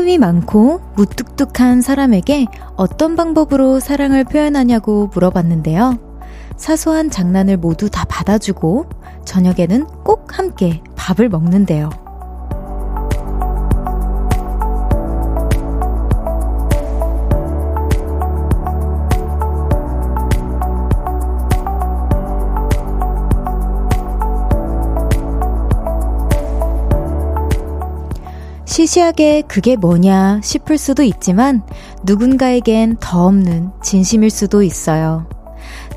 수줍음이 많고 무뚝뚝한 사람에게 어떤 방법으로 사랑을 표현하냐고 물어봤는데요. 사소한 장난을 모두 다 받아주고 저녁에는 꼭 함께 밥을 먹는데요. 시시하게 그게 뭐냐 싶을 수도 있지만 누군가에겐 더 없는 진심일 수도 있어요.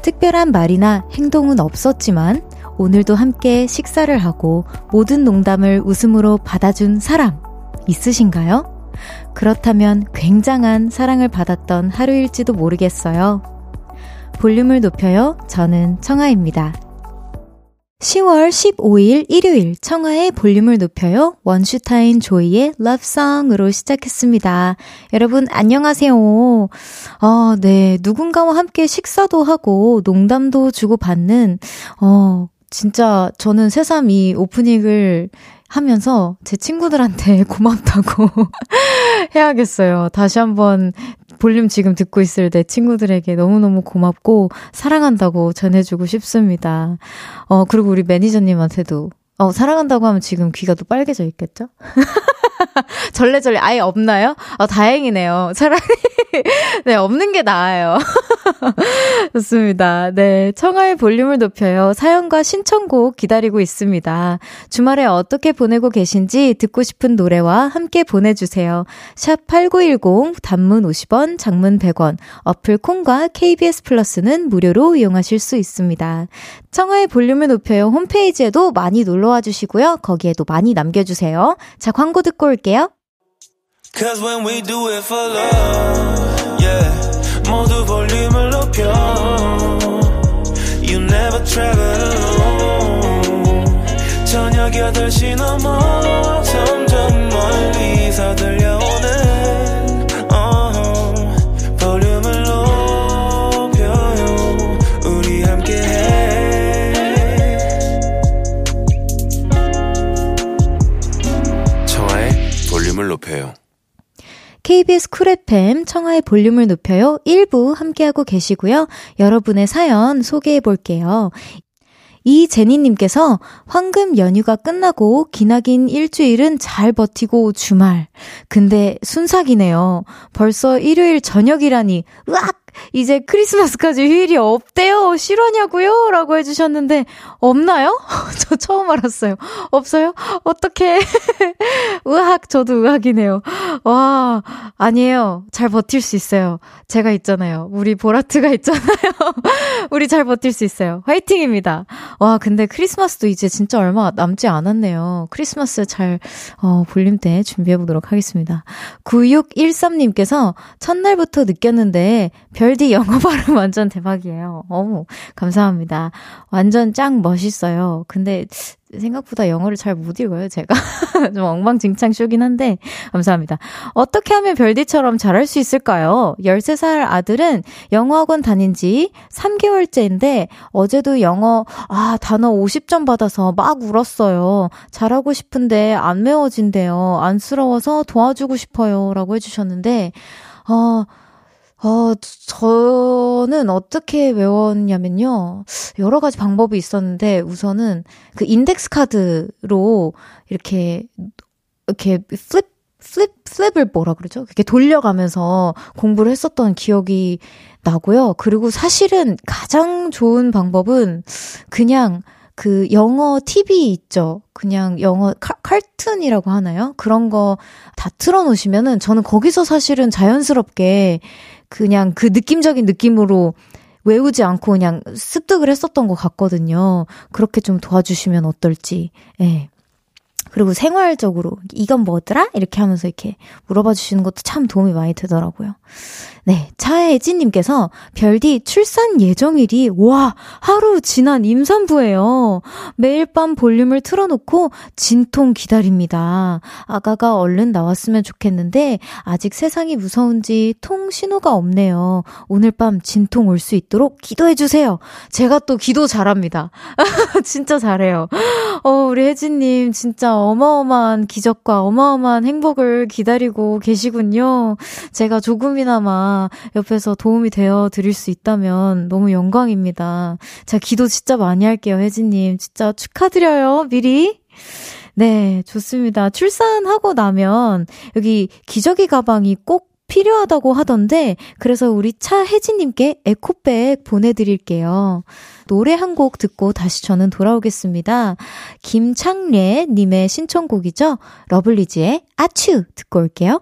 특별한 말이나 행동은 없었지만 오늘도 함께 식사를 하고 모든 농담을 웃음으로 받아준 사람 있으신가요? 그렇다면 굉장한 사랑을 받았던 하루일지도 모르겠어요. 볼륨을 높여요. 저는 청아입니다. 10월 15일 일요일 청하의 볼륨을 높여요. 원슈타인 조이의 Love Song으로 시작했습니다. 여러분 안녕하세요. 어, 네. 누군가와 함께 식사도 하고 농담도 주고받는 어, 진짜 저는 새삼 이 오프닝을 하면서 제 친구들한테 고맙다고 해야겠어요. 다시 한번 볼륨 지금 듣고 있을 내 친구들에게 너무너무 고맙고 사랑한다고 전해주고 싶습니다. 어, 그리고 우리 매니저님한테도 어, 사랑한다고 하면 지금 귀가 또 빨개져 있겠죠? 절레절레 아예 없나요? 아, 다행이네요. 차라리. 네, 없는 게 나아요. 좋습니다. 네. 청하의 볼륨을 높여요. 사연과 신청곡 기다리고 있습니다. 주말에 어떻게 보내고 계신지 듣고 싶은 노래와 함께 보내주세요. 샵 8910, 단문 50원, 장문 100원, 어플 콩과 KBS 플러스는 무료로 이용하실 수 있습니다. 청하의 볼륨을 높여요. 홈페이지에도 많이 놀러와 주시고요. 거기에도 많이 남겨주세요. 자, 광고 듣고 올게요. Cause when we do it for love, yeah. 모두 볼륨을 높여. You never travel alone. 저녁 8시 넘어 KBS 쿨 FM 청하의 볼륨을 높여요. 1부 함께하고 계시고요. 여러분의 사연 소개해 볼게요. 이제니님께서 황금 연휴가 끝나고 기나긴 일주일은 잘 버티고 주말. 근데 순삭이네요. 벌써 일요일 저녁이라니. 으악! 이제 크리스마스까지 휴일이 없대요. 실화냐고요? 라고 해주셨는데, 없나요? 저 처음 알았어요. 없어요? 어떻게? 의학, 저도 의학이네요. 와, 아니에요. 잘 버틸 수 있어요. 제가 있잖아요. 우리 보라트가 있잖아요. 우리 잘 버틸 수 있어요. 화이팅입니다. 와, 근데 크리스마스도 이제 진짜 얼마 남지 않았네요. 크리스마스 잘, 어, 볼륨 때 준비해보도록 하겠습니다. 9613님께서 첫날부터 느꼈는데, 별디 영어 발음 완전 대박이에요. 어우, 감사합니다. 완전 짱 멋있어요. 근데 생각보다 영어를 잘 못 읽어요, 제가. 좀 엉망진창 쇼긴 한데, 감사합니다. 어떻게 하면 별디처럼 잘할 수 있을까요? 13살 아들은 영어학원 다닌 지 3개월째인데, 어제도 영어, 아, 단어 50점 받아서 막 울었어요. 잘하고 싶은데 안 메워진대요. 안쓰러워서 도와주고 싶어요. 라고 해주셨는데, 어, 어, 저는 어떻게 외웠냐면요. 여러 가지 방법이 있었는데, 우선은 그 인덱스 카드로 이렇게, 이렇게 flip, flip, flip을 뭐라 그러죠? 이렇게 돌려가면서 공부를 했었던 기억이 나고요. 그리고 사실은 가장 좋은 방법은 그냥 그 영어 TV 있죠. 그냥 영어 카, 칼툰이라고 하나요? 그런 거 다 틀어놓으시면은 저는 거기서 사실은 자연스럽게 그냥 그 느낌적인 느낌으로 외우지 않고 그냥 습득을 했었던 것 같거든요. 그렇게 좀 도와주시면 어떨지. 예. 그리고 생활적으로 이건 뭐더라? 이렇게 하면서 이렇게 물어봐 주시는 것도 참 도움이 많이 되더라고요. 네, 차혜진님께서 별디 출산 예정일이 와 하루 지난 임산부예요. 매일 밤 볼륨을 틀어놓고 진통 기다립니다. 아가가 얼른 나왔으면 좋겠는데 아직 세상이 무서운지 통 신호가 없네요. 오늘 밤 진통 올 수 있도록 기도해 주세요. 제가 또 기도 잘합니다. 진짜 잘해요. 어 우리 혜진님 진짜 어마어마한 기적과 어마어마한 행복을 기다리고 계시군요. 제가 조금이나마 옆에서 도움이 되어 드릴 수 있다면 너무 영광입니다. 제가 기도 진짜 많이 할게요, 혜진님. 진짜 축하드려요, 미리. 네, 좋습니다. 출산하고 나면 여기 기저귀 가방이 꼭 필요하다고 하던데, 그래서 우리 차 혜진님께 에코백 보내드릴게요. 노래 한 곡 듣고 다시 저는 돌아오겠습니다. 김창례 님의 신청곡이죠. 러블리즈의 아츄 듣고 올게요.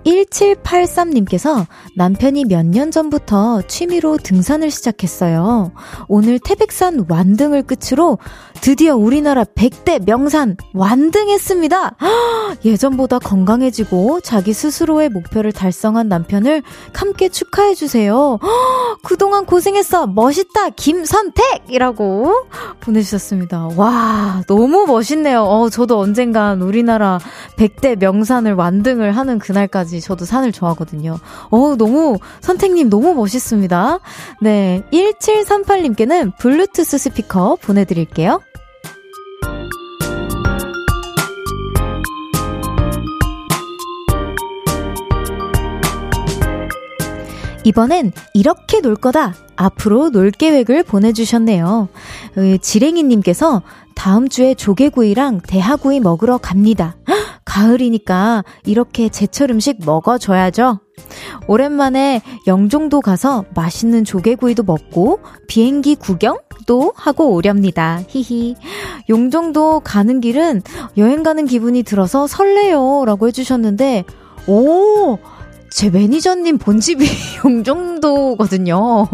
1783님께서 남편이 몇 년 전부터 취미로 등산을 시작했어요. 오늘 태백산 완등을 끝으로 드디어 우리나라 100대 명산 완등했습니다. 예전보다 건강해지고 자기 스스로의 목표를 달성한 남편을 함께 축하해주세요. 그동안 고생했어. 멋있다. 김선택! 이라고 보내주셨습니다. 와, 너무 멋있네요. 어, 저도 언젠간 우리나라 100대 명산을 완등을 하는 그날까지 저도 산을 좋아하거든요. 어 너무, 선택님 너무 멋있습니다. 네. 1738님께는 블루투스 스피커 보내드릴게요. 이번엔 이렇게 놀 거다. 앞으로 놀 계획을 보내주셨네요. 지랭이님께서 다음 주에 조개구이랑 대하구이 먹으러 갑니다. 가을이니까 이렇게 제철 음식 먹어줘야죠. 오랜만에 영종도 가서 맛있는 조개구이도 먹고 비행기 구경도 하고 오렵니다. 히히. 용종도 가는 길은 여행 가는 기분이 들어서 설레요. 라고 해주셨는데, 오! 제 매니저님 본집이 용정도거든요.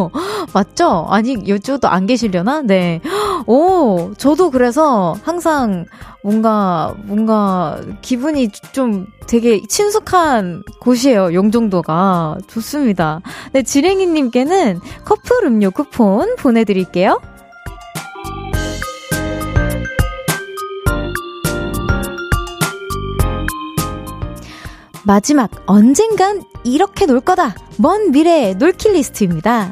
맞죠? 아니, 요쪽도 안 계시려나? 네. 오, 저도 그래서 항상 뭔가, 뭔가 기분이 좀 되게 친숙한 곳이에요. 용정도가. 좋습니다. 네, 지랭이님께는 커플 음료 쿠폰 보내드릴게요. 마지막 언젠간 이렇게 놀 거다. 먼 미래의 놀킬 리스트입니다.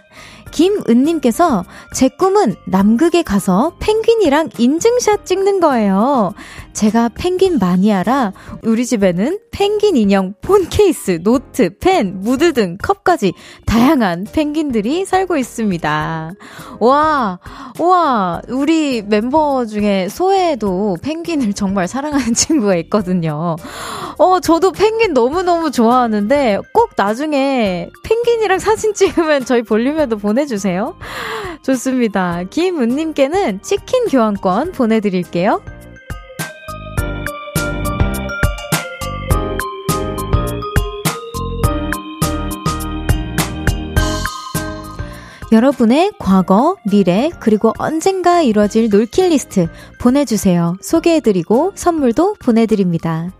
김은님께서 제 꿈은 남극에 가서 펭귄이랑 인증샷 찍는 거예요. 제가 펭귄 마니아라 우리 집에는 펭귄 인형, 폰 케이스, 노트, 펜, 무드 등 컵까지 다양한 펭귄들이 살고 있습니다. 와, 와, 우리 멤버 중에 소혜도 펭귄을 정말 사랑하는 친구가 있거든요. 어, 저도 펭귄 너무너무 좋아하는데 꼭 나중에 펭귄이랑 사진 찍으면 저희 볼륨에도 보내 주세요. 좋습니다. 김은님께는 치킨 교환권 보내드릴게요. 여러분의 과거, 미래, 그리고 언젠가 이루어질 놀킬 리스트 보내주세요. 소개해드리고 선물도 보내드립니다.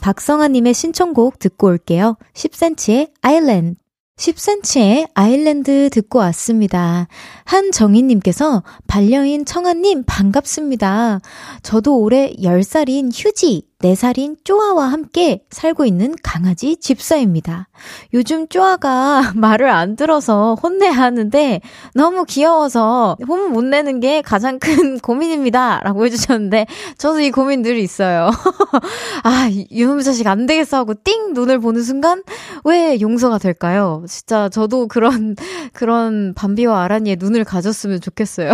박성아님의 신청곡 듣고 올게요. 10cm의 아일랜드. 10cm의 아일랜드 듣고 왔습니다. 한정희님께서 반려인 청아님 반갑습니다. 저도 올해 10살인 휴지 4살인 쪼아와 함께 살고 있는 강아지 집사입니다. 요즘 쪼아가 말을 안 들어서 혼내야 하는데 너무 귀여워서 혼 못 내는 게 가장 큰 고민입니다. 라고 해주셨는데 저도 이 고민 늘 있어요. 아, 이놈의 자식 안 되겠어 하고 띵! 눈을 보는 순간 왜 용서가 될까요? 진짜 저도 그런, 그런 밤비와 아란이의 눈을 가졌으면 좋겠어요.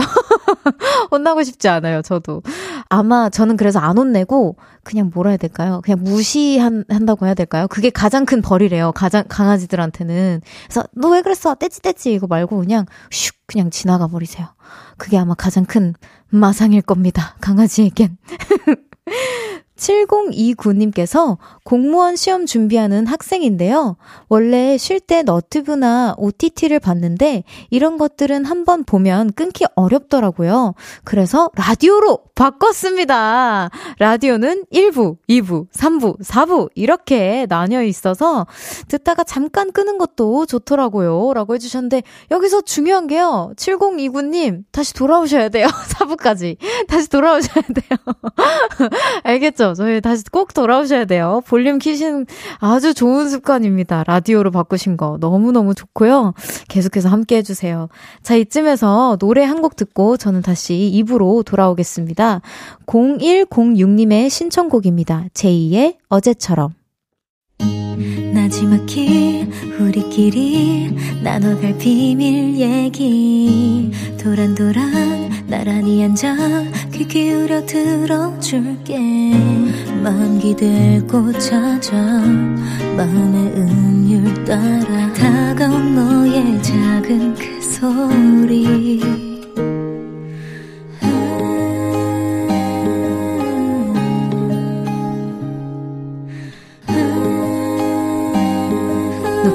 혼나고 싶지 않아요, 저도. 아마 저는 그래서 안 혼내고 그냥 뭐라 해야 될까요? 그냥 무시한다고 해야 될까요? 그게 가장 큰 벌이래요. 가장 강아지들한테는. 그래서 너 왜 그랬어? 떼찌 떼찌 이거 말고 그냥 슉 그냥 지나가 버리세요. 그게 아마 가장 큰 마상일 겁니다. 강아지에겐. 7029님께서 공무원 시험 준비하는 학생인데요. 원래 쉴 때 너튜브나 OTT를 봤는데 이런 것들은 한번 보면 끊기 어렵더라고요. 그래서 라디오로 바꿨습니다. 라디오는 1부, 2부, 3부, 4부 이렇게 나뉘어 있어서 듣다가 잠깐 끄는 것도 좋더라고요. 라고 해주셨는데 여기서 중요한 게요. 7029님 다시 돌아오셔야 돼요. 4부까지. 다시 돌아오셔야 돼요. 알겠죠? 저희 다시 꼭 돌아오셔야 돼요. 볼륨 키신 아주 좋은 습관입니다. 라디오로 바꾸신 거 너무너무 좋고요. 계속해서 함께 해주세요. 자, 이쯤에서 노래 한 곡 듣고 저는 다시 2부로 돌아오겠습니다. 0106님의 신청곡입니다. 제2의 어제처럼. 나지막히 우리끼리 나눠갈 비밀 얘기 도란도란 나란히 앉아 귀 기울여 들어줄게 마음 기대고 찾아 마음의 음율 따라 다가온 너의 작은 그 소리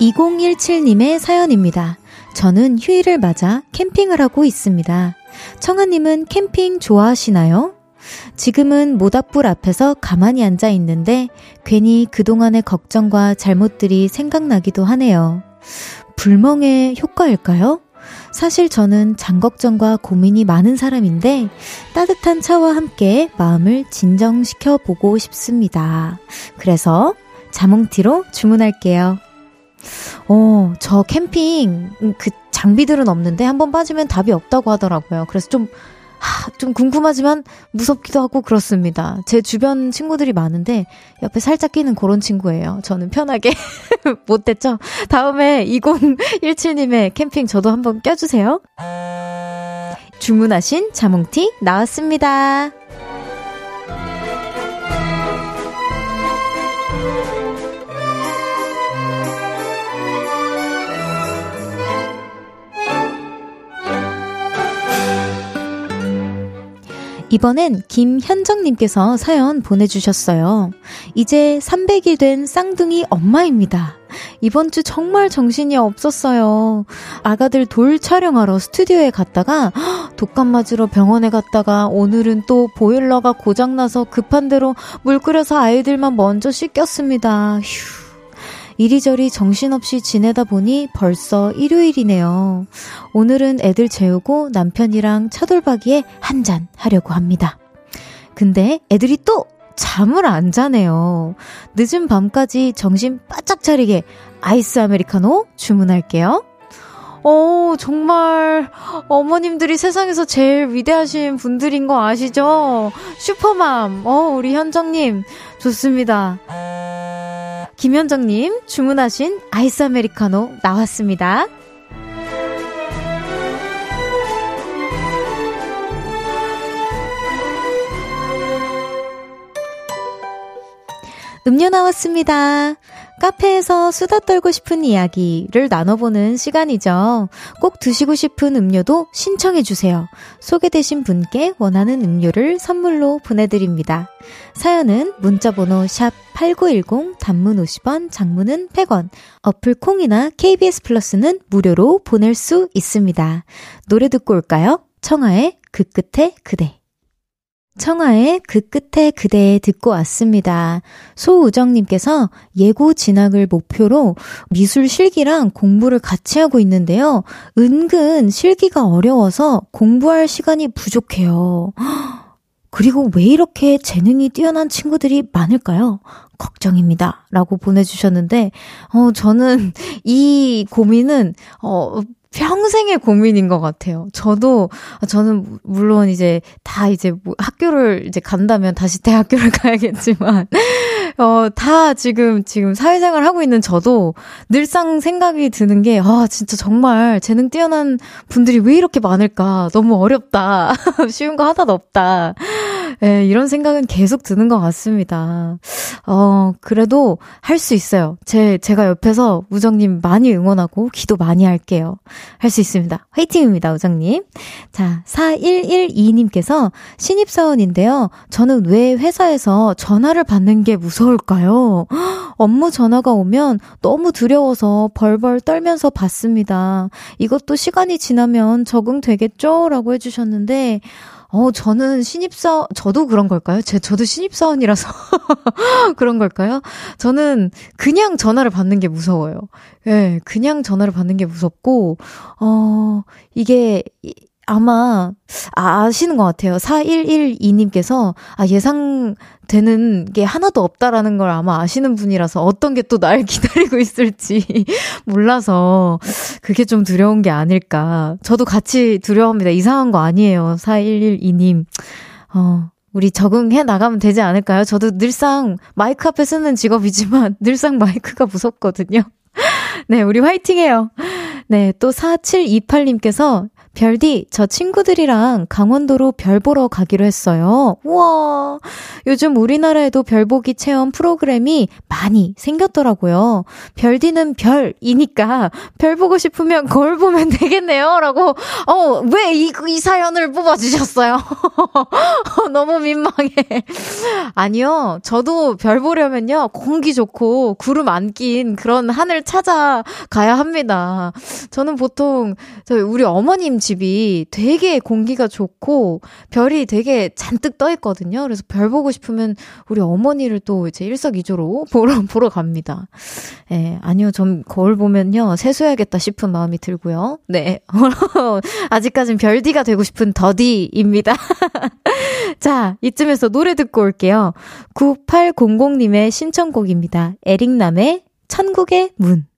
(2017님의) 사연입니다. 저는 휴일을 맞아 캠핑을 하고 있습니다. 청아님은 캠핑 좋아하시나요? 지금은 모닥불 앞에서 가만히 앉아 있는데 괜히 그동안의 걱정과 잘못들이 생각나기도 하네요. 불멍의 효과일까요? 사실 저는 장걱정과 고민이 많은 사람인데 따뜻한 차와 함께 마음을 진정시켜 보고 싶습니다. 그래서 자몽티로 주문할게요. 어, 저 캠핑 그 장비들은 없는데 한번 빠지면 답이 없다고 하더라고요. 그래서 좀 하, 좀 궁금하지만 무섭기도 하고 그렇습니다. 제 주변 친구들이 많은데 옆에 살짝 끼는 그런 친구예요. 저는 편하게 못됐죠? 다음에 2017님의 캠핑 저도 한번 껴주세요. 주문하신 자몽티 나왔습니다. 이번엔 김현정님께서 사연 보내주셨어요. 이제 300일 된 쌍둥이 엄마입니다. 이번 주 정말 정신이 없었어요. 아가들 돌 촬영하러 스튜디오에 갔다가 독감 맞으러 병원에 갔다가 오늘은 또 보일러가 고장나서 급한 대로 물 끓여서 아이들만 먼저 씻겼습니다. 휴. 이리저리 정신없이 지내다 보니 벌써 일요일이네요. 오늘은 애들 재우고 남편이랑 차돌박이에 한 잔 하려고 합니다. 근데 애들이 또 잠을 안 자네요. 늦은 밤까지 정신 바짝 차리게 아이스 아메리카노 주문할게요. 어, 정말 어머님들이 세상에서 제일 위대하신 분들인 거 아시죠? 슈퍼맘, 어, 우리 현정님, 좋습니다. 김현정님 주문하신 아이스 아메리카노 나왔습니다. 음료 나왔습니다. 카페에서 수다 떨고 싶은 이야기를 나눠보는 시간이죠. 꼭 드시고 싶은 음료도 신청해주세요. 소개되신 분께 원하는 음료를 선물로 보내드립니다. 사연은 문자번호 샵8910 단문 50원, 장문은 100원, 어플 콩이나 KBS 플러스는 무료로 보낼 수 있습니다. 노래 듣고 올까요? 청하의 그 끝에 그대. 청하의 그 끝에 그대 듣고 왔습니다. 소우정님께서 예고 진학을 목표로 미술 실기랑 공부를 같이 하고 있는데요. 은근 실기가 어려워서 공부할 시간이 부족해요. 그리고 왜 이렇게 재능이 뛰어난 친구들이 많을까요? 걱정입니다. 라고 보내주셨는데, 어, 저는 이 고민은, 어, 평생의 고민인 것 같아요. 저도, 저는 물론 이제 다 이제 뭐 학교를 이제 간다면 다시 대학교를 가야겠지만, 어, 다 지금, 지금 사회생활 하고 있는 저도 늘상 생각이 드는 게, 아, 진짜 정말 재능 뛰어난 분들이 왜 이렇게 많을까. 너무 어렵다. 쉬운 거 하나도 없다. 예, 이런 생각은 계속 드는 것 같습니다. 어, 그래도 할 수 있어요. 제, 제가 옆에서 우정님 많이 응원하고 기도 많이 할게요. 할 수 있습니다. 화이팅입니다, 우정님. 자, 4112님께서 신입사원인데요. 저는 왜 회사에서 전화를 받는 게 무서울까요? 업무 전화가 오면 너무 두려워서 벌벌 떨면서 받습니다. 이것도 시간이 지나면 적응되겠죠? 라고 해주셨는데, 어, 저는 신입사, 저도 그런 걸까요? 제, 저도 신입사원이라서 그런 걸까요? 저는 그냥 전화를 받는 게 무서워요. 예, 네, 그냥 전화를 받는 게 무섭고, 어, 이게, 아마 아시는 것 같아요. 4112님께서 아, 예상되는 게 하나도 없다라는 걸 아마 아시는 분이라서 어떤 게 또 날 기다리고 있을지 몰라서 그게 좀 두려운 게 아닐까. 저도 같이 두려워합니다. 이상한 거 아니에요. 4112님. 어, 우리 적응해 나가면 되지 않을까요? 저도 늘상 마이크 앞에 쓰는 직업이지만 늘상 마이크가 무섭거든요. 네, 우리 화이팅 해요. 네, 또 4728님께서 별디, 저 친구들이랑 강원도로 별 보러 가기로 했어요. 우와. 요즘 우리나라에도 별보기 체험 프로그램이 많이 생겼더라고요. 별디는 별이니까 별 보고 싶으면 거울 보면 되겠네요. 라고, 어, 왜 이, 이 사연을 뽑아주셨어요? 너무 민망해. 아니요. 저도 별 보려면요. 공기 좋고 구름 안 낀 그런 하늘 찾아가야 합니다. 저는 보통, 저희 우리 어머님 집이 되게 공기가 좋고 별이 되게 잔뜩 떠 있거든요. 그래서 별 보고 싶으면 우리 어머니를 또 이제 일석이조로 보러 보러 갑니다. 예, 아니요. 좀 거울 보면요. 세수해야겠다 싶은 마음이 들고요. 네. 아직까진 별디가 되고 싶은 더디입니다. 자, 이쯤에서 노래 듣고 올게요. 9800님의 신청곡입니다. 에릭남의 천국의 문.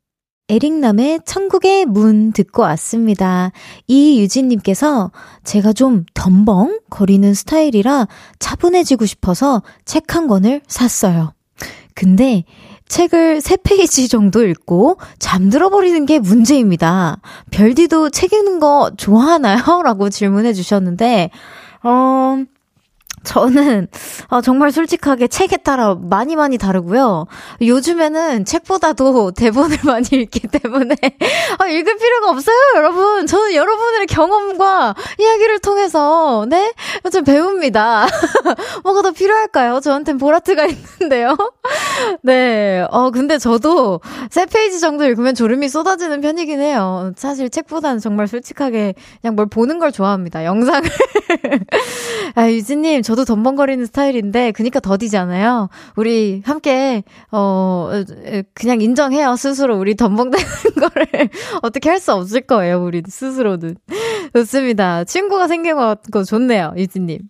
에릭남의 천국의 문 듣고 왔습니다. 이유진님께서 제가 좀 덤벙 거리는 스타일이라 차분해지고 싶어서 책 한 권을 샀어요. 근데 책을 3페이지 정도 읽고 잠들어 버리는 게 문제입니다. 별디도 책 읽는 거 좋아하나요? 라고 질문해 주셨는데, 어, 저는 어, 정말 솔직하게 책에 따라 많이 많이 다르고요. 요즘에는 책보다도 대본을 많이 읽기 때문에 어, 읽을 필요가 없어요, 여러분. 저는 여러분의 경험과 이야기를 통해서 네, 좀 배웁니다. 뭐가 더 필요할까요? 저한텐 보라트가 있는데요. 네, 어 근데 저도 세 페이지 정도 읽으면 졸음이 쏟아지는 편이긴 해요. 사실 책보다는 정말 솔직하게 그냥 뭘 보는 걸 좋아합니다. 영상을. 아, 유진님, 저도 덤벙거리는 스타일인데, 그니까 더디잖아요. 우리 함께, 어, 그냥 인정해요. 스스로 우리 덤벙대는 거를 어떻게 할 수 없을 거예요. 우리 스스로는. 좋습니다. 친구가 같고 좋네요. 유진님.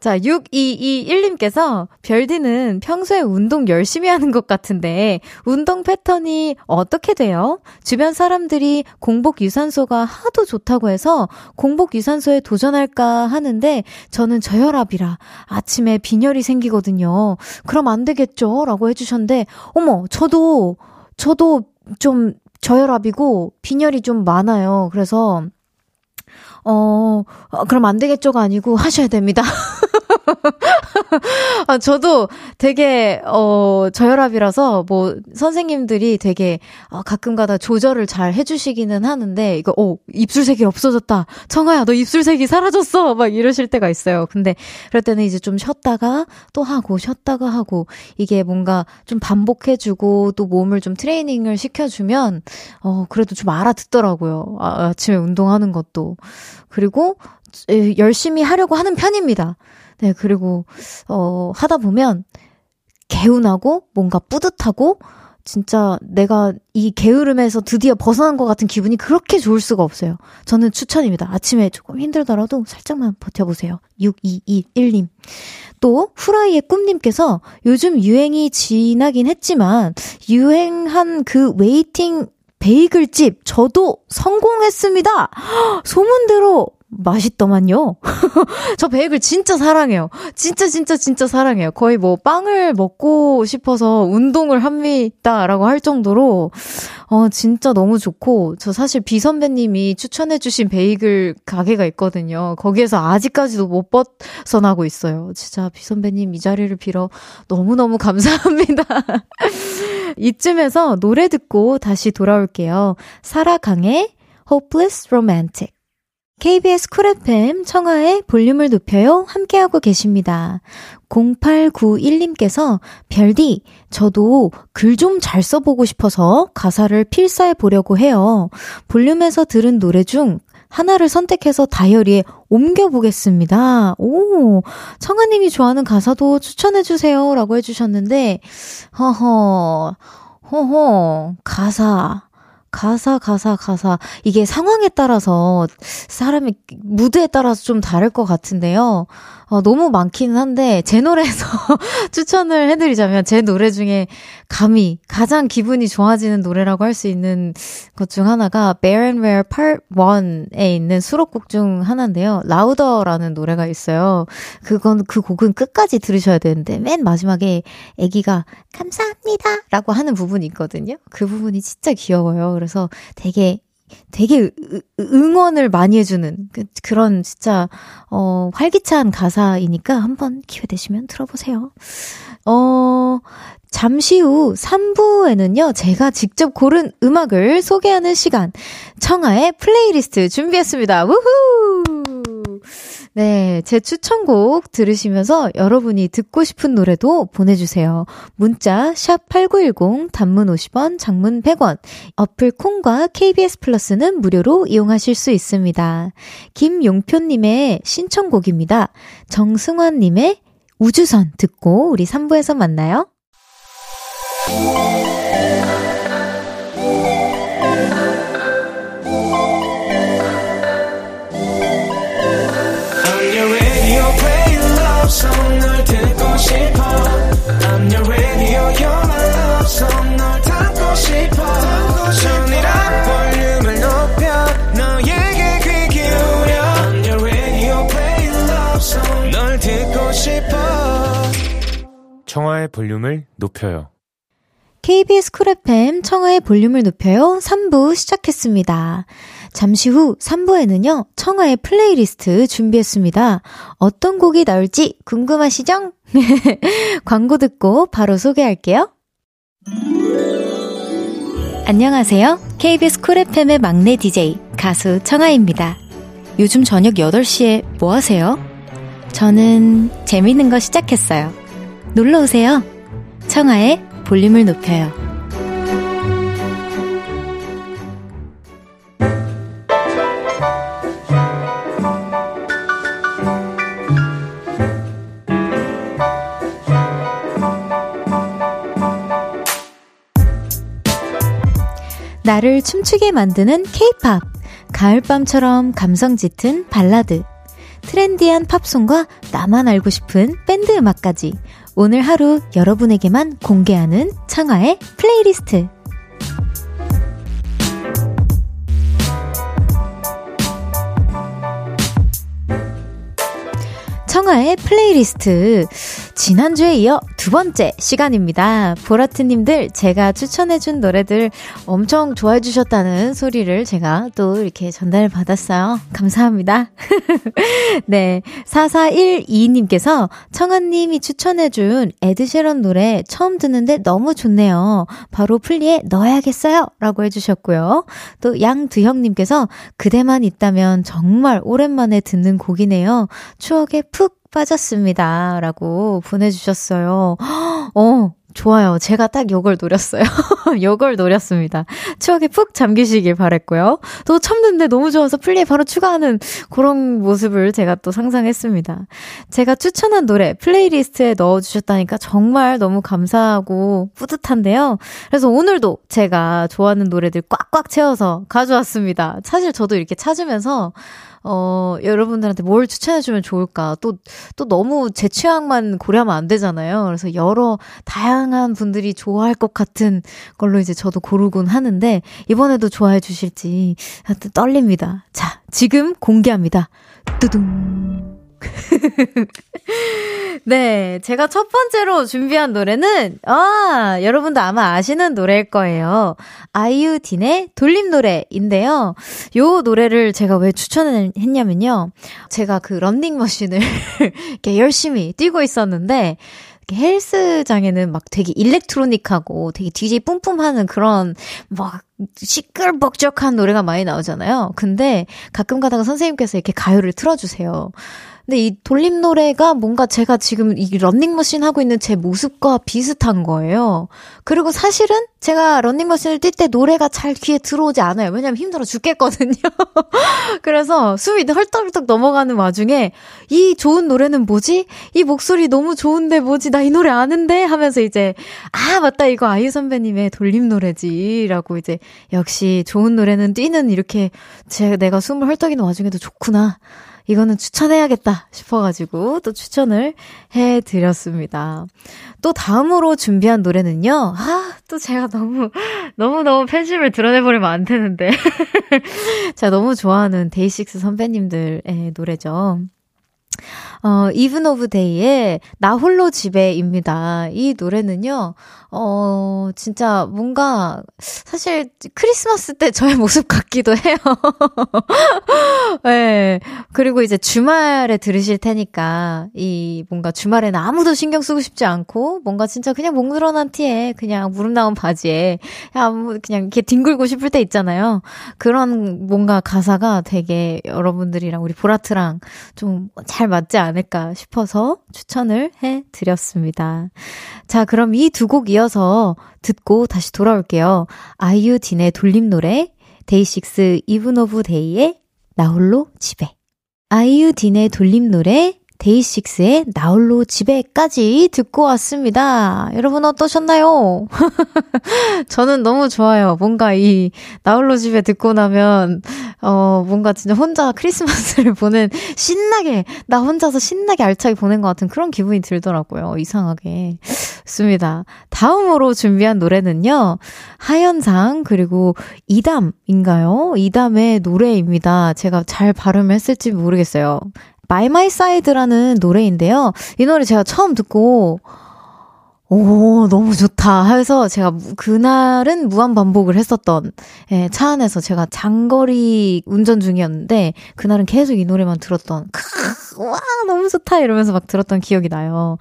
자, 6221님께서 별디는 평소에 운동 열심히 하는 것 같은데, 운동 패턴이 어떻게 돼요? 주변 사람들이 공복 유산소가 하도 좋다고 해서 공복 유산소에 도전할까 하는데, 저는 저혈압이라 아침에 빈혈이 생기거든요. 그럼 안 되겠죠? 라고 해주셨는데, 어머, 저도, 저도 좀 저혈압이고 빈혈이 좀 많아요. 그래서, 어, 어 그럼 안 되겠죠가 아니고 하셔야 됩니다. 아, 저도 되게, 어, 저혈압이라서, 뭐, 선생님들이 되게, 어, 가끔가다 조절을 잘 해주시기는 하는데, 이거, 어, 입술색이 없어졌다. 청아야, 너 입술색이 사라졌어! 막 이러실 때가 있어요. 근데, 그럴 때는 이제 좀 쉬었다가, 또 하고, 쉬었다가 하고, 이게 뭔가 좀 반복해주고, 또 몸을 좀 트레이닝을 시켜주면, 어, 그래도 좀 알아듣더라고요. 아, 아침에 운동하는 것도. 그리고, 열심히 하려고 하는 편입니다. 네, 그리고, 어, 하다 보면, 개운하고, 뭔가 뿌듯하고, 진짜 내가 이 게으름에서 드디어 벗어난 것 같은 기분이 그렇게 좋을 수가 없어요. 저는 추천입니다. 아침에 조금 힘들더라도 살짝만 버텨보세요. 6221님. 또, 후라이의 꿈님께서 요즘 유행이 지나긴 했지만, 유행한 그 waiting 베이글집, 저도 성공했습니다! 소문대로 맛있더만요. 저 베이글 진짜 사랑해요. 진짜 진짜 진짜 사랑해요. 거의 뭐 빵을 먹고 싶어서 운동을 합니다라고 할 정도로 어 진짜 너무 좋고 저 사실 비 선배님이 추천해 주신 베이글 가게가 있거든요. 거기에서 아직까지도 못 벗어나고 있어요. 진짜 비 선배님 이 자리를 빌어 너무너무 감사합니다. 이쯤에서 노래 듣고 다시 돌아올게요. 사라 강의 Hopeless Romantic KBS 쿨 FM 청하의 볼륨을 높여요. 함께하고 계십니다. 0891님께서 별디, 저도 글 좀 잘 써보고 싶어서 가사를 필사해 보려고 해요. 볼륨에서 들은 노래 중 하나를 선택해서 다이어리에 옮겨보겠습니다. 오, 청하님이 좋아하는 가사도 추천해주세요. 라고 해주셨는데, 허허, 허허, 가사. 가사, 가사, 가사. 이게 상황에 따라서 사람이 무드에 따라서 좀 다를 것 같은데요. 어, 너무 많기는 한데 제 노래에서 추천을 해드리자면 제 노래 중에 감히 가장 기분이 좋아지는 노래라고 할 수 있는 것 중 하나가 Bear and Rare Part 1에 있는 수록곡 중 하나인데요. Louder라는 노래가 있어요. 그건 그 곡은 끝까지 들으셔야 되는데 맨 마지막에 아기가 감사합니다 라고 하는 부분이 있거든요. 그 부분이 진짜 귀여워요. 그래서 되게 되게 응원을 많이 해주는 그, 그런 진짜 어 활기찬 가사이니까 한번 기회 되시면 들어보세요. 어 잠시 후 3부에는요, 제가 직접 고른 음악을 소개하는 시간, 청하의 플레이리스트 준비했습니다. 우후! 네, 제 추천곡 들으시면서 여러분이 듣고 싶은 노래도 보내주세요. 문자 샵 8910 단문 50원, 장문 100원. 어플 콩과 KBS 플러스는 무료로 이용하실 수 있습니다. 김용표님의 신청곡입니다. 정승환님의 우주선 듣고 우리 3부에서 만나요. 청하의 볼륨을 높여요 KBS 쿨 FM 청하의 볼륨을 높여요 3부 시작했습니다. 잠시 후 3부에는요, 청하의 플레이리스트 준비했습니다. 어떤 곡이 나올지 궁금하시죠? 광고 듣고 바로 소개할게요. 안녕하세요. KBS 쿨 FM의 막내 DJ, 가수 청하입니다. 요즘 저녁 8시에 뭐 하세요? 저는 재밌는 거 시작했어요. 놀러 오세요. 청하의 볼륨을 높여요. 나를 춤추게 만드는 케이팝. 가을밤처럼 감성 짙은 발라드. trendy한 팝송과 나만 알고 싶은 밴드 음악까지. 오늘 하루 여러분에게만 공개하는 창화의 플레이리스트. 청하의 플레이리스트. 지난주에 이어 두 번째 시간입니다. 보라트님들 제가 추천해준 노래들 엄청 좋아해 주셨다는 소리를 제가 또 이렇게 전달 받았어요. 감사합니다. 네. 4412님께서 청아님이 추천해준 에드쉐런 노래 처음 듣는데 너무 좋네요. 바로 플리에 넣어야겠어요. 라고 해주셨고요. 또 양두형님께서 그대만 있다면 정말 오랜만에 듣는 곡이네요. 추억에 푹 빠졌습니다. 라고 보내주셨어요. 어, 좋아요. 제가 딱 요걸 노렸어요. 요걸 노렸습니다. 추억에 푹 잠기시길 바랬고요. 또 찾는데 너무 좋아서 플리에 바로 추가하는 그런 모습을 제가 또 상상했습니다. 제가 추천한 노래 playlist에 넣어주셨다니까 정말 너무 감사하고 뿌듯한데요. 그래서 오늘도 제가 좋아하는 노래들 꽉꽉 채워서 가져왔습니다. 사실 저도 이렇게 찾으면서 어, 여러분들한테 뭘 추천해주면 좋을까. 또, 또 너무 제 취향만 고려하면 안 되잖아요. 그래서 여러 다양한 분들이 좋아할 것 같은 걸로 이제 저도 고르곤 하는데, 이번에도 좋아해 주실지 하여튼 떨립니다. 자, 지금 공개합니다. 뚜둥. 네, 제가 첫 번째로 준비한 노래는, 아, 여러분도 아마 아시는 노래일 거예요. 아이유 딘의 돌림 노래인데요. 요 노래를 제가 왜 추천했냐면요. 제가 그 런닝머신을 이렇게 열심히 뛰고 있었는데, 헬스장에는 막 되게 일렉트로닉하고 되게 DJ 뿜뿜 하는 그런 막 시끌벅적한 노래가 많이 나오잖아요. 근데 가끔 가다가 선생님께서 이렇게 가요를 틀어주세요. 근데 이 돌림 노래가 뭔가 제가 지금 이 런닝머신 하고 있는 제 모습과 비슷한 거예요. 그리고 사실은 제가 런닝머신을 뛸 때 노래가 잘 귀에 들어오지 않아요. 왜냐면 힘들어 죽겠거든요. 그래서 숨이 헐떡헐떡 넘어가는 와중에 이 좋은 노래는 뭐지? 이 목소리 너무 좋은데 뭐지? 나 이 노래 아는데? 하면서 이제 아, 맞다. 이거 아이유 선배님의 돌림 노래지라고 이제 역시 좋은 노래는 뛰는 이렇게 제 내가 숨을 헐떡이는 와중에도 좋구나. 이거는 추천해야겠다 싶어가지고 또 추천을 해드렸습니다. 또 다음으로 준비한 노래는요. 아, 또 제가 너무, 너무너무 팬심을 드러내버리면 안 되는데. 제가 너무 좋아하는 데이식스 선배님들의 노래죠. 어, Even of Day의 나 홀로 집에입니다. 이 노래는요, 어, 진짜 뭔가, 사실 크리스마스 때 저의 모습 같기도 해요. 네. 그리고 이제 주말에 들으실 테니까, 이 뭔가 주말에는 아무도 신경 쓰고 싶지 않고, 뭔가 진짜 그냥 목 늘어난 티에, 그냥 무릎 나온 바지에, 그냥, 그냥 이렇게 뒹굴고 싶을 때 있잖아요. 그런 뭔가 가사가 되게 여러분들이랑 우리 보라트랑 좀 잘 맞지 않을까 싶어서 추천을 해 드렸습니다. 자, 그럼 이 두 곡 이어서 듣고 다시 돌아올게요. 아이유 딘의 돌림 노래, 데이식스 이븐 오브 데이의 나홀로 집에. 아이유 딘의 돌림 노래, 데이식스의 나홀로 집에까지 듣고 왔습니다. 여러분 어떠셨나요? 저는 너무 좋아요. 뭔가 이 나홀로 집에 듣고 나면 어 뭔가 진짜 혼자 크리스마스를 보는 신나게 나 혼자서 신나게 알차게 보낸 것 같은 그런 기분이 들더라고요. 이상하게. 좋습니다. 다음으로 준비한 노래는요. 하현상 그리고 이담인가요? 이담의 노래입니다. 제가 잘 발음했을지 모르겠어요. My My Side라는 노래인데요. 이 노래 제가 처음 듣고 오, 너무 좋다. 해서 제가 그날은 무한 반복을 했었던, 예, 차 안에서 제가 장거리 운전 중이었는데, 그날은 계속 이 노래만 들었던, 크, 와, 너무 좋다. 이러면서 막 들었던 기억이 나요.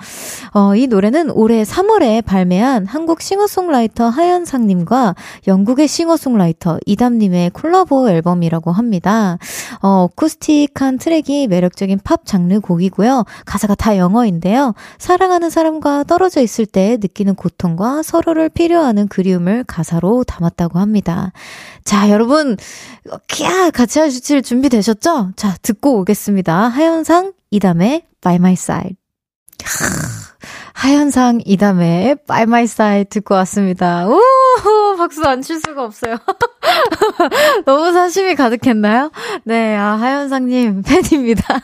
어, 이 노래는 올해 3월에 발매한 한국 싱어송라이터 하현상님과 영국의 싱어송라이터 이담님의 콜라보 앨범이라고 합니다. 어, acoustic한 트랙이 매력적인 팝 장르 곡이고요. 가사가 다 영어인데요. 사랑하는 사람과 떨어져 있을 때때 느끼는 고통과 서로를 필요하는 그리움을 가사로 담았다고 합니다. 자, 여러분, 캬! 같이 하실 준비 되셨죠? 자, 듣고 오겠습니다. 하현상, 이담의 By My Side. 하현상 이담의 By My Side 듣고 왔습니다. 우 박수 안 칠 수가 없어요. 너무 사심이 가득했나요? 네, 아, 하현상님 팬입니다.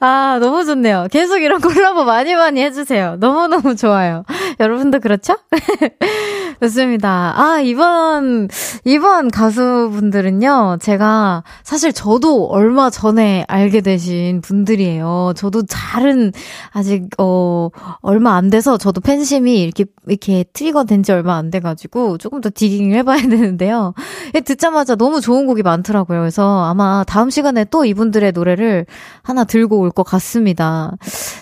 아, 너무 좋네요. 계속 이런 콜라보 많이 많이 해주세요. 너무너무 좋아요. 여러분도 그렇죠? 좋습니다. 아, 이번, 이번 가수분들은요, 제가 사실 저도 얼마 전에 알게 되신 분들이에요. 저도 잘은 아직, 어, 얼마 안 돼서 저도 팬심이 이렇게, 이렇게 트리거 된 지 얼마 안 돼가지고 조금 더 디깅을 해봐야 되는데요. 듣자마자 너무 좋은 곡이 많더라고요. 그래서 아마 다음 시간에 또 이분들의 노래를 하나 들고 올 것 같습니다.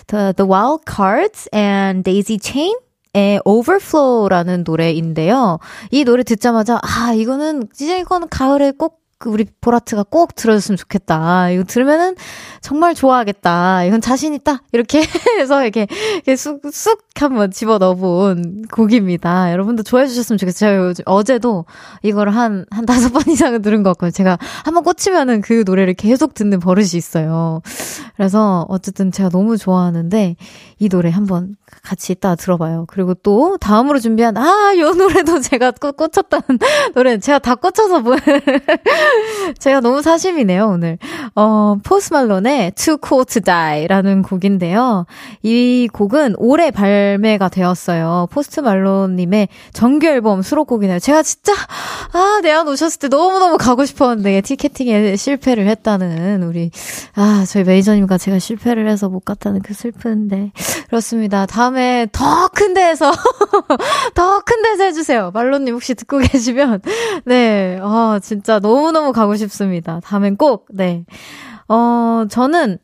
The, the Wild Cards and Daisy Chain? 의 Overflow라는 노래인데요. 이 노래 듣자마자 아 이거는 진짜 이거는 가을에 꼭 그 우리 보라트가 꼭 들어줬으면 좋겠다. 이거 들으면은 정말 좋아하겠다. 이건 자신 있다. 이렇게 해서 이렇게, 이렇게 쑥, 쑥 한번 집어 넣어본 곡입니다. 여러분도 좋아해 주셨으면 좋겠어요. 제가 어제도 이걸 한, 한 다섯 번 이상은 들은 것 같고요. 제가 한번 꽂히면은 그 노래를 계속 듣는 버릇이 있어요. 그래서 어쨌든 제가 너무 좋아하는데 이 노래 한번 같이 이따 들어봐요. 그리고 또 다음으로 준비한 아, 요 노래도 제가 꽂, 꽂혔던 노래 제가 다 꽂혀서 뭐 제가 너무 사심이네요, 오늘. 어, 포스 말론의 Too Cool to Die라는 곡인데요. 이 곡은 올해 발매가 되었어요. 포스트 말론님의 정규 앨범 수록곡이네요. 제가 진짜 아, 내한 오셨을 때 너무너무 가고 싶었는데 티켓팅에 실패를 했다는 우리 아, 저희 매니저님과 제가 실패를 해서 못 갔다는 그 슬픈데 그렇습니다. 다음에 더 큰 데에서 더 큰 데서 해주세요. 말론님 혹시 듣고 계시면 네, 어, 진짜 너무 너무 가고 싶습니다. 다음엔 꼭 네. 어, 저는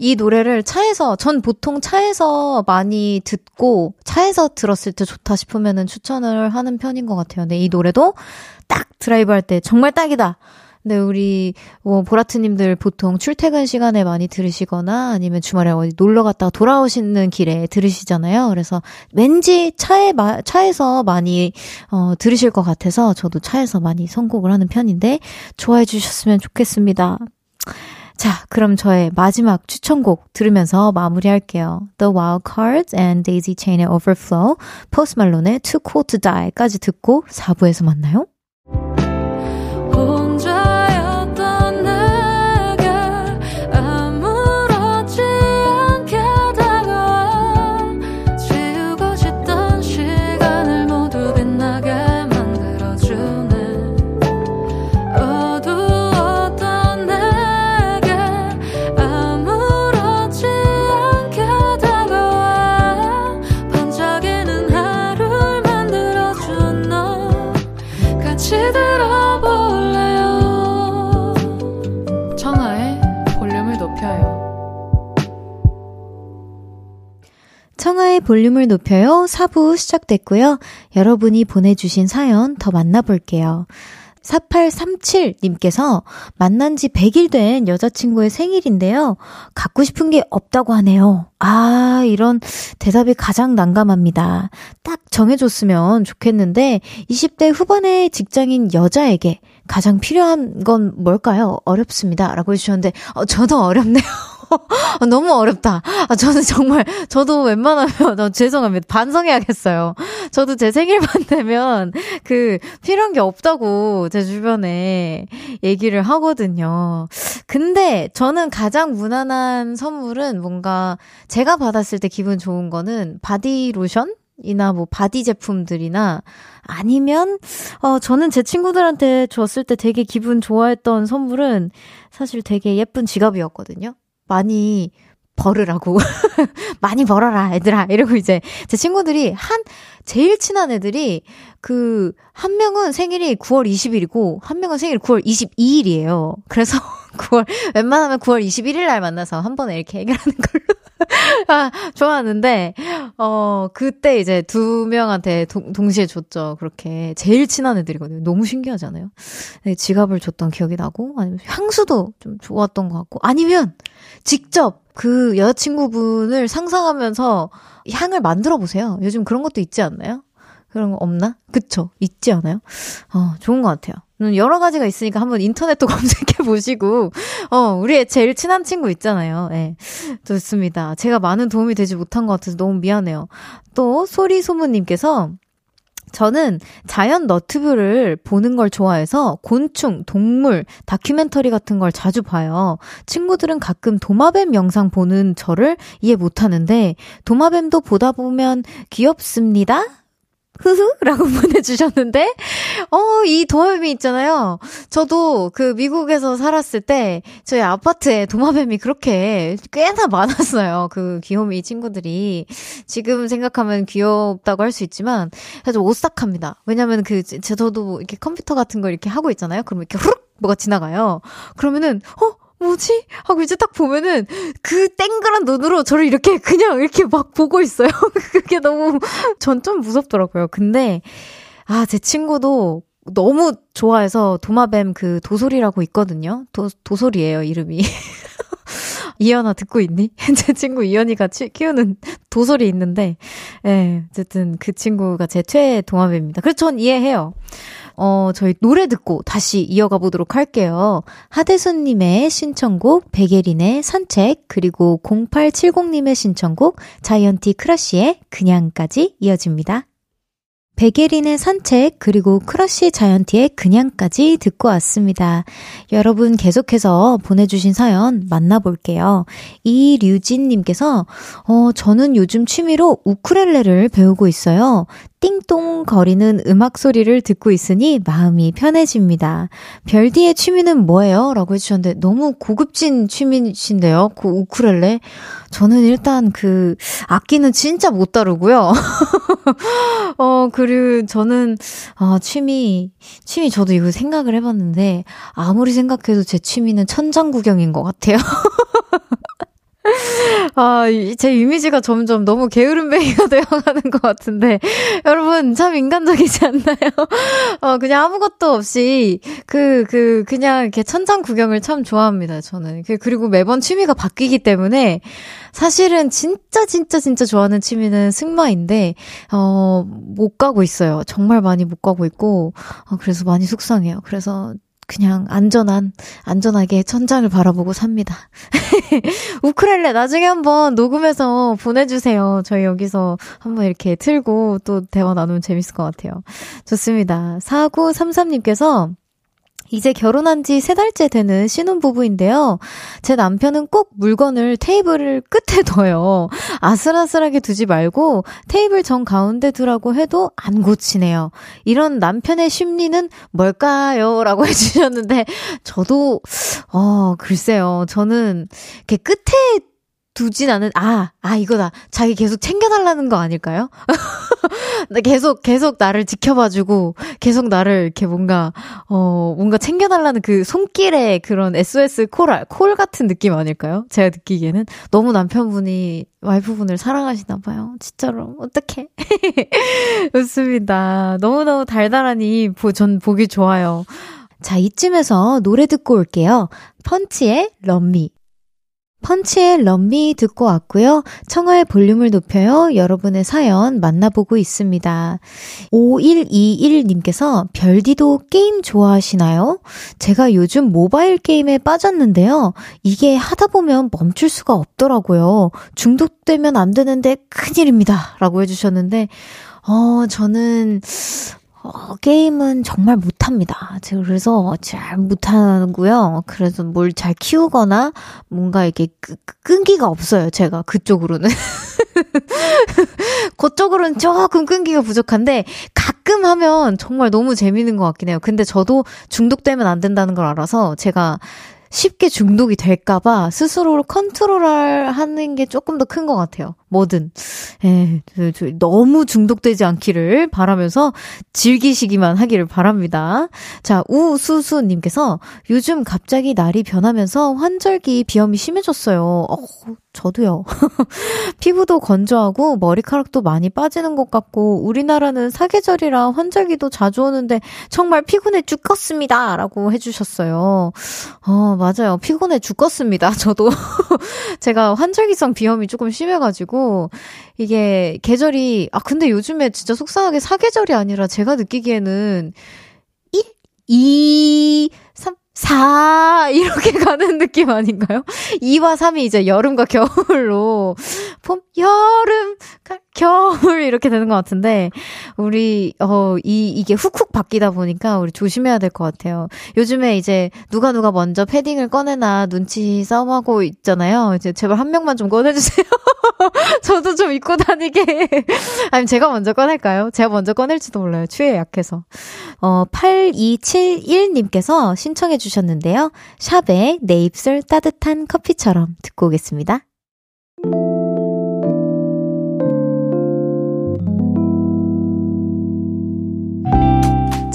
이 노래를 차에서, 전 보통 차에서 많이 듣고, 차에서 들었을 때 좋다 싶으면은 추천을 하는 편인 것 같아요. 근데 이 노래도 딱 드라이브 할 때 정말 딱이다. 근데 우리 뭐 보라트님들 보통 출퇴근 시간에 많이 들으시거나 아니면 주말에 어디 놀러 갔다가 돌아오시는 길에 들으시잖아요. 그래서 왠지 차에 마, 차에서 많이 어, 들으실 것 같아서 저도 차에서 많이 선곡을 하는 편인데 좋아해 주셨으면 좋겠습니다. 자, 그럼 저의 마지막 추천곡 들으면서 마무리할게요. The Wild Cards and Daisy Chain의 Overflow, Post Malone의 Too Cool to Die까지 듣고 4부에서 만나요. 청하의 볼륨을 높여요. 4부 시작됐고요. 여러분이 보내주신 사연 더 만나볼게요. 4837님께서 만난 지 100일 된 여자친구의 생일인데요. 갖고 싶은 게 없다고 하네요. 아, 이런 대답이 가장 난감합니다. 딱 정해줬으면 좋겠는데, 20대 후반의 직장인 여자에게 가장 필요한 건 뭘까요? 어렵습니다. 라고 해주셨는데, 어, 저도 어렵네요. 아, 너무 어렵다. 아, 저는 정말, 저도 웬만하면, 어, 죄송합니다. 반성해야겠어요. 저도 제 생일만 되면, 그, 필요한 게 없다고 제 주변에 얘기를 하거든요. 근데 저는 가장 무난한 선물은 뭔가, 제가 받았을 때 기분 좋은 거는 바디 로션? 이나 뭐 바디 제품들이나 아니면 어 저는 제 친구들한테 줬을 때 되게 기분 좋아했던 선물은 사실 되게 예쁜 지갑이었거든요. 많이 벌으라고. 많이 벌어라, 애들아. 이러고 이제 제 친구들이 한, 제일 친한 애들이 그, 한 명은 생일이 9월 20일이고, 한 명은 생일이 9월 22일이에요. 그래서 9월, 웬만하면 9월 21일 날 만나서 한 번에 이렇게 해결하는 걸로. 아, 좋아하는데, 어, 그때 이제 두 명한테 동, 동시에 줬죠. 그렇게. 제일 친한 애들이거든요. 너무 신기하잖아요. 네, 지갑을 줬던 기억이 나고, 아니면 향수도 좀 좋았던 것 같고, 아니면 직접 그 여자친구분을 상상하면서 향을 만들어 보세요. 요즘 그런 것도 있지 않나요? 그런 거 없나? 그쵸? 있지 않아요? 어, 좋은 것 같아요. 음, 여러 가지가 있으니까 한번 인터넷도 검색해 보시고, 어, 우리의 제일 친한 친구 있잖아요. 예. 네, 좋습니다. 제가 많은 도움이 되지 못한 것 같아서 너무 미안해요. 또, 소리소문님께서, 저는 자연 너튜브를 보는 걸 좋아해서 곤충, 동물, 다큐멘터리 같은 걸 자주 봐요. 친구들은 가끔 도마뱀 영상 보는 저를 이해 못하는데, 도마뱀도 보다 보면 귀엽습니다? 흐흐? 라고 보내주셨는데, 어, 이 도마뱀이 있잖아요. 저도 그 미국에서 살았을 때, 저희 아파트에 도마뱀이 그렇게 꽤나 많았어요. 그 귀요미 친구들이. 지금 생각하면 귀엽다고 할 수 있지만, 아주 오싹합니다. 왜냐면 그, 저도 이렇게 컴퓨터 같은 걸 이렇게 하고 있잖아요. 그러면 이렇게 후룩! 뭐가 지나가요. 그러면은, 어? 뭐지? 하고 이제 딱 보면은 그 땡그란 눈으로 저를 이렇게 그냥 이렇게 막 보고 있어요. 그게 너무 전 좀 무섭더라고요. 근데 아, 제 친구도 너무 좋아해서 도마뱀 그 도솔이라고 있거든요. 도, 도솔이에요, 이름이. 이연아 듣고 있니? 제 친구 이연이가 키우는 도솔이 있는데, 예, 어쨌든 그 친구가 제 최애 동화뱀입니다. 그래서 전 이해해요. 어, 저희 노래 듣고 다시 이어가 보도록 할게요. 하대순님의 신청곡, 백예린의 산책, 그리고 0870님의 신청곡, 자이언티 크러쉬의 그냥까지 이어집니다. 백예린의 산책 그리고 크러쉬 자이언티의 그냥까지 듣고 왔습니다. 여러분 계속해서 보내주신 사연 만나볼게요. 이류진님께서 어 저는 요즘 취미로 우쿨렐레를 배우고 있어요. 띵동 거리는 음악 소리를 듣고 있으니 마음이 편해집니다. 별디의 취미는 뭐예요? 라고 해주셨는데 너무 고급진 취미신데요. 그 우쿨렐레. 저는 일단 그 악기는 진짜 못 다루고요. 어, 그리고 저는 어, 취미, 취미 저도 이거 생각을 해 봤는데 아무리 생각해도 제 취미는 천장 구경인 것 같아요. 아, 제 이미지가 점점 너무 게으름뱅이가 되어가는 것 같은데, 여러분, 참 인간적이지 않나요? 어, 그냥 아무것도 없이, 그, 그, 그냥 이렇게 천장 구경을 참 좋아합니다, 저는. 그, 그리고 매번 취미가 바뀌기 때문에, 사실은 진짜, 진짜, 진짜 좋아하는 취미는 승마인데, 어, 못 가고 있어요. 정말 많이 못 가고 있고, 어, 그래서 많이 속상해요. 그래서 그냥 안전한, 안전하게 천장을 바라보고 삽니다. 우크렐레 나중에 한번 녹음해서 보내주세요. 저희 여기서 한번 이렇게 틀고 또 대화 나누면 재밌을 것 같아요. 좋습니다. 4933님께서 이제 결혼한 지 세 달째 되는 신혼부부인데요. 제 남편은 꼭 물건을 테이블 끝에 둬요. 아슬아슬하게 두지 말고 테이블 정 가운데 두라고 해도 안 고치네요. 이런 남편의 심리는 뭘까요? 라고 해주셨는데, 저도, 어, 글쎄요. 저는 이렇게 끝에 두진 않은, 아, 아, 이거다. 자기 계속 챙겨달라는 거 아닐까요? 계속, 계속 나를 지켜봐주고, 계속 나를 이렇게 뭔가, 어, 뭔가 챙겨달라는 그 손길의 그런 SOS 콜, 콜 같은 느낌 아닐까요? 제가 느끼기에는. 너무 남편분이 와이프분을 사랑하시나 봐요. 진짜로. 어떡해. 좋습니다. 너무너무 달달하니, 보, 전 보기 좋아요. 자, 이쯤에서 노래 듣고 올게요. 펀치의 럼미. 펀치의 럼미 듣고 왔고요. 청하의 볼륨을 높여요. 여러분의 사연 만나보고 있습니다. 5121님께서 별디도 게임 좋아하시나요? 제가 요즘 모바일 게임에 빠졌는데요. 이게 하다 보면 멈출 수가 없더라고요. 중독되면 안 되는데 큰일입니다. 라고 해주셨는데, 어, 저는, 어, 게임은 정말 못합니다. 제가 그래서 잘 못하고요. 그래서 뭘 잘 키우거나 뭔가 이렇게 끈기가 없어요. 제가 그쪽으로는. 그쪽으로는 조금 끈기가 부족한데 가끔 하면 정말 너무 재밌는 것 같긴 해요. 근데 저도 중독되면 안 된다는 걸 알아서 제가 쉽게 중독이 될까봐 스스로를 컨트롤 하는 게 조금 더 큰 것 같아요. 뭐든. 예, 너무 중독되지 않기를 바라면서 즐기시기만 하기를 바랍니다. 자, 우수수 님께서 요즘 갑자기 날이 변하면서 환절기 비염이 심해졌어요. 어, 저도요. 피부도 건조하고 머리카락도 많이 빠지는 것 같고 우리나라는 사계절이라 환절기도 자주 오는데 정말 피곤해 죽겠습니다. 라고 해주셨어요. 어, 맞아요. 피곤해 죽겠습니다. 저도. 제가 환절기성 비염이 조금 심해가지고 이게 계절이 아 근데 요즘에 진짜 속상하게 사계절이 아니라 제가 느끼기에는 1, 2, 3, 4 이렇게 가는 느낌 아닌가요? 2와 3이 이제 여름과 겨울로 봄, 여름, 겨울 이렇게 되는 것 같은데 우리 어이 이게 훅훅 바뀌다 보니까 우리 조심해야 될 것 같아요. 요즘에 이제 누가 누가 먼저 패딩을 꺼내나 눈치 싸움하고 있잖아요. 이제 제발 한 명만 좀 꺼내주세요. 저도 좀 입고 다니게. 아니 제가 먼저 꺼낼까요? 제가 먼저 꺼낼지도 몰라요. 추위에 약해서. 어 8271님께서 신청해 주셨는데요. 샵에 내 입술 따뜻한 커피처럼 듣고 오겠습니다.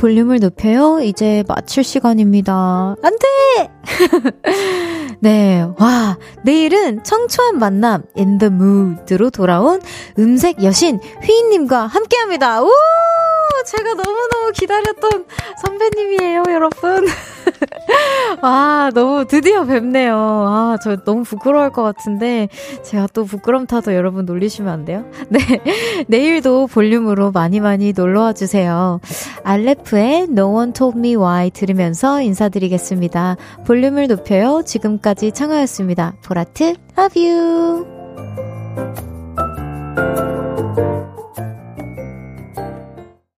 볼륨을 높여요. 이제 마칠 시간입니다. 안 돼! 네, 와, 내일은 청초한 만남, in the mood로 돌아온 음색 여신 휘인님과 함께 합니다. 우! 제가 너무너무 기다렸던 선배님이에요, 여러분. 와, 너무 드디어 뵙네요. 아, 저 너무 부끄러울 것 같은데, 제가 또 부끄럼 타도 여러분 놀리시면 안 돼요? 네. 내일도 볼륨으로 많이 많이 놀러 와 주세요. 알레프의 No One Told Me Why 들으면서 인사드리겠습니다. 볼륨을 높여요. 지금까지 창화였습니다. 보라트, love you.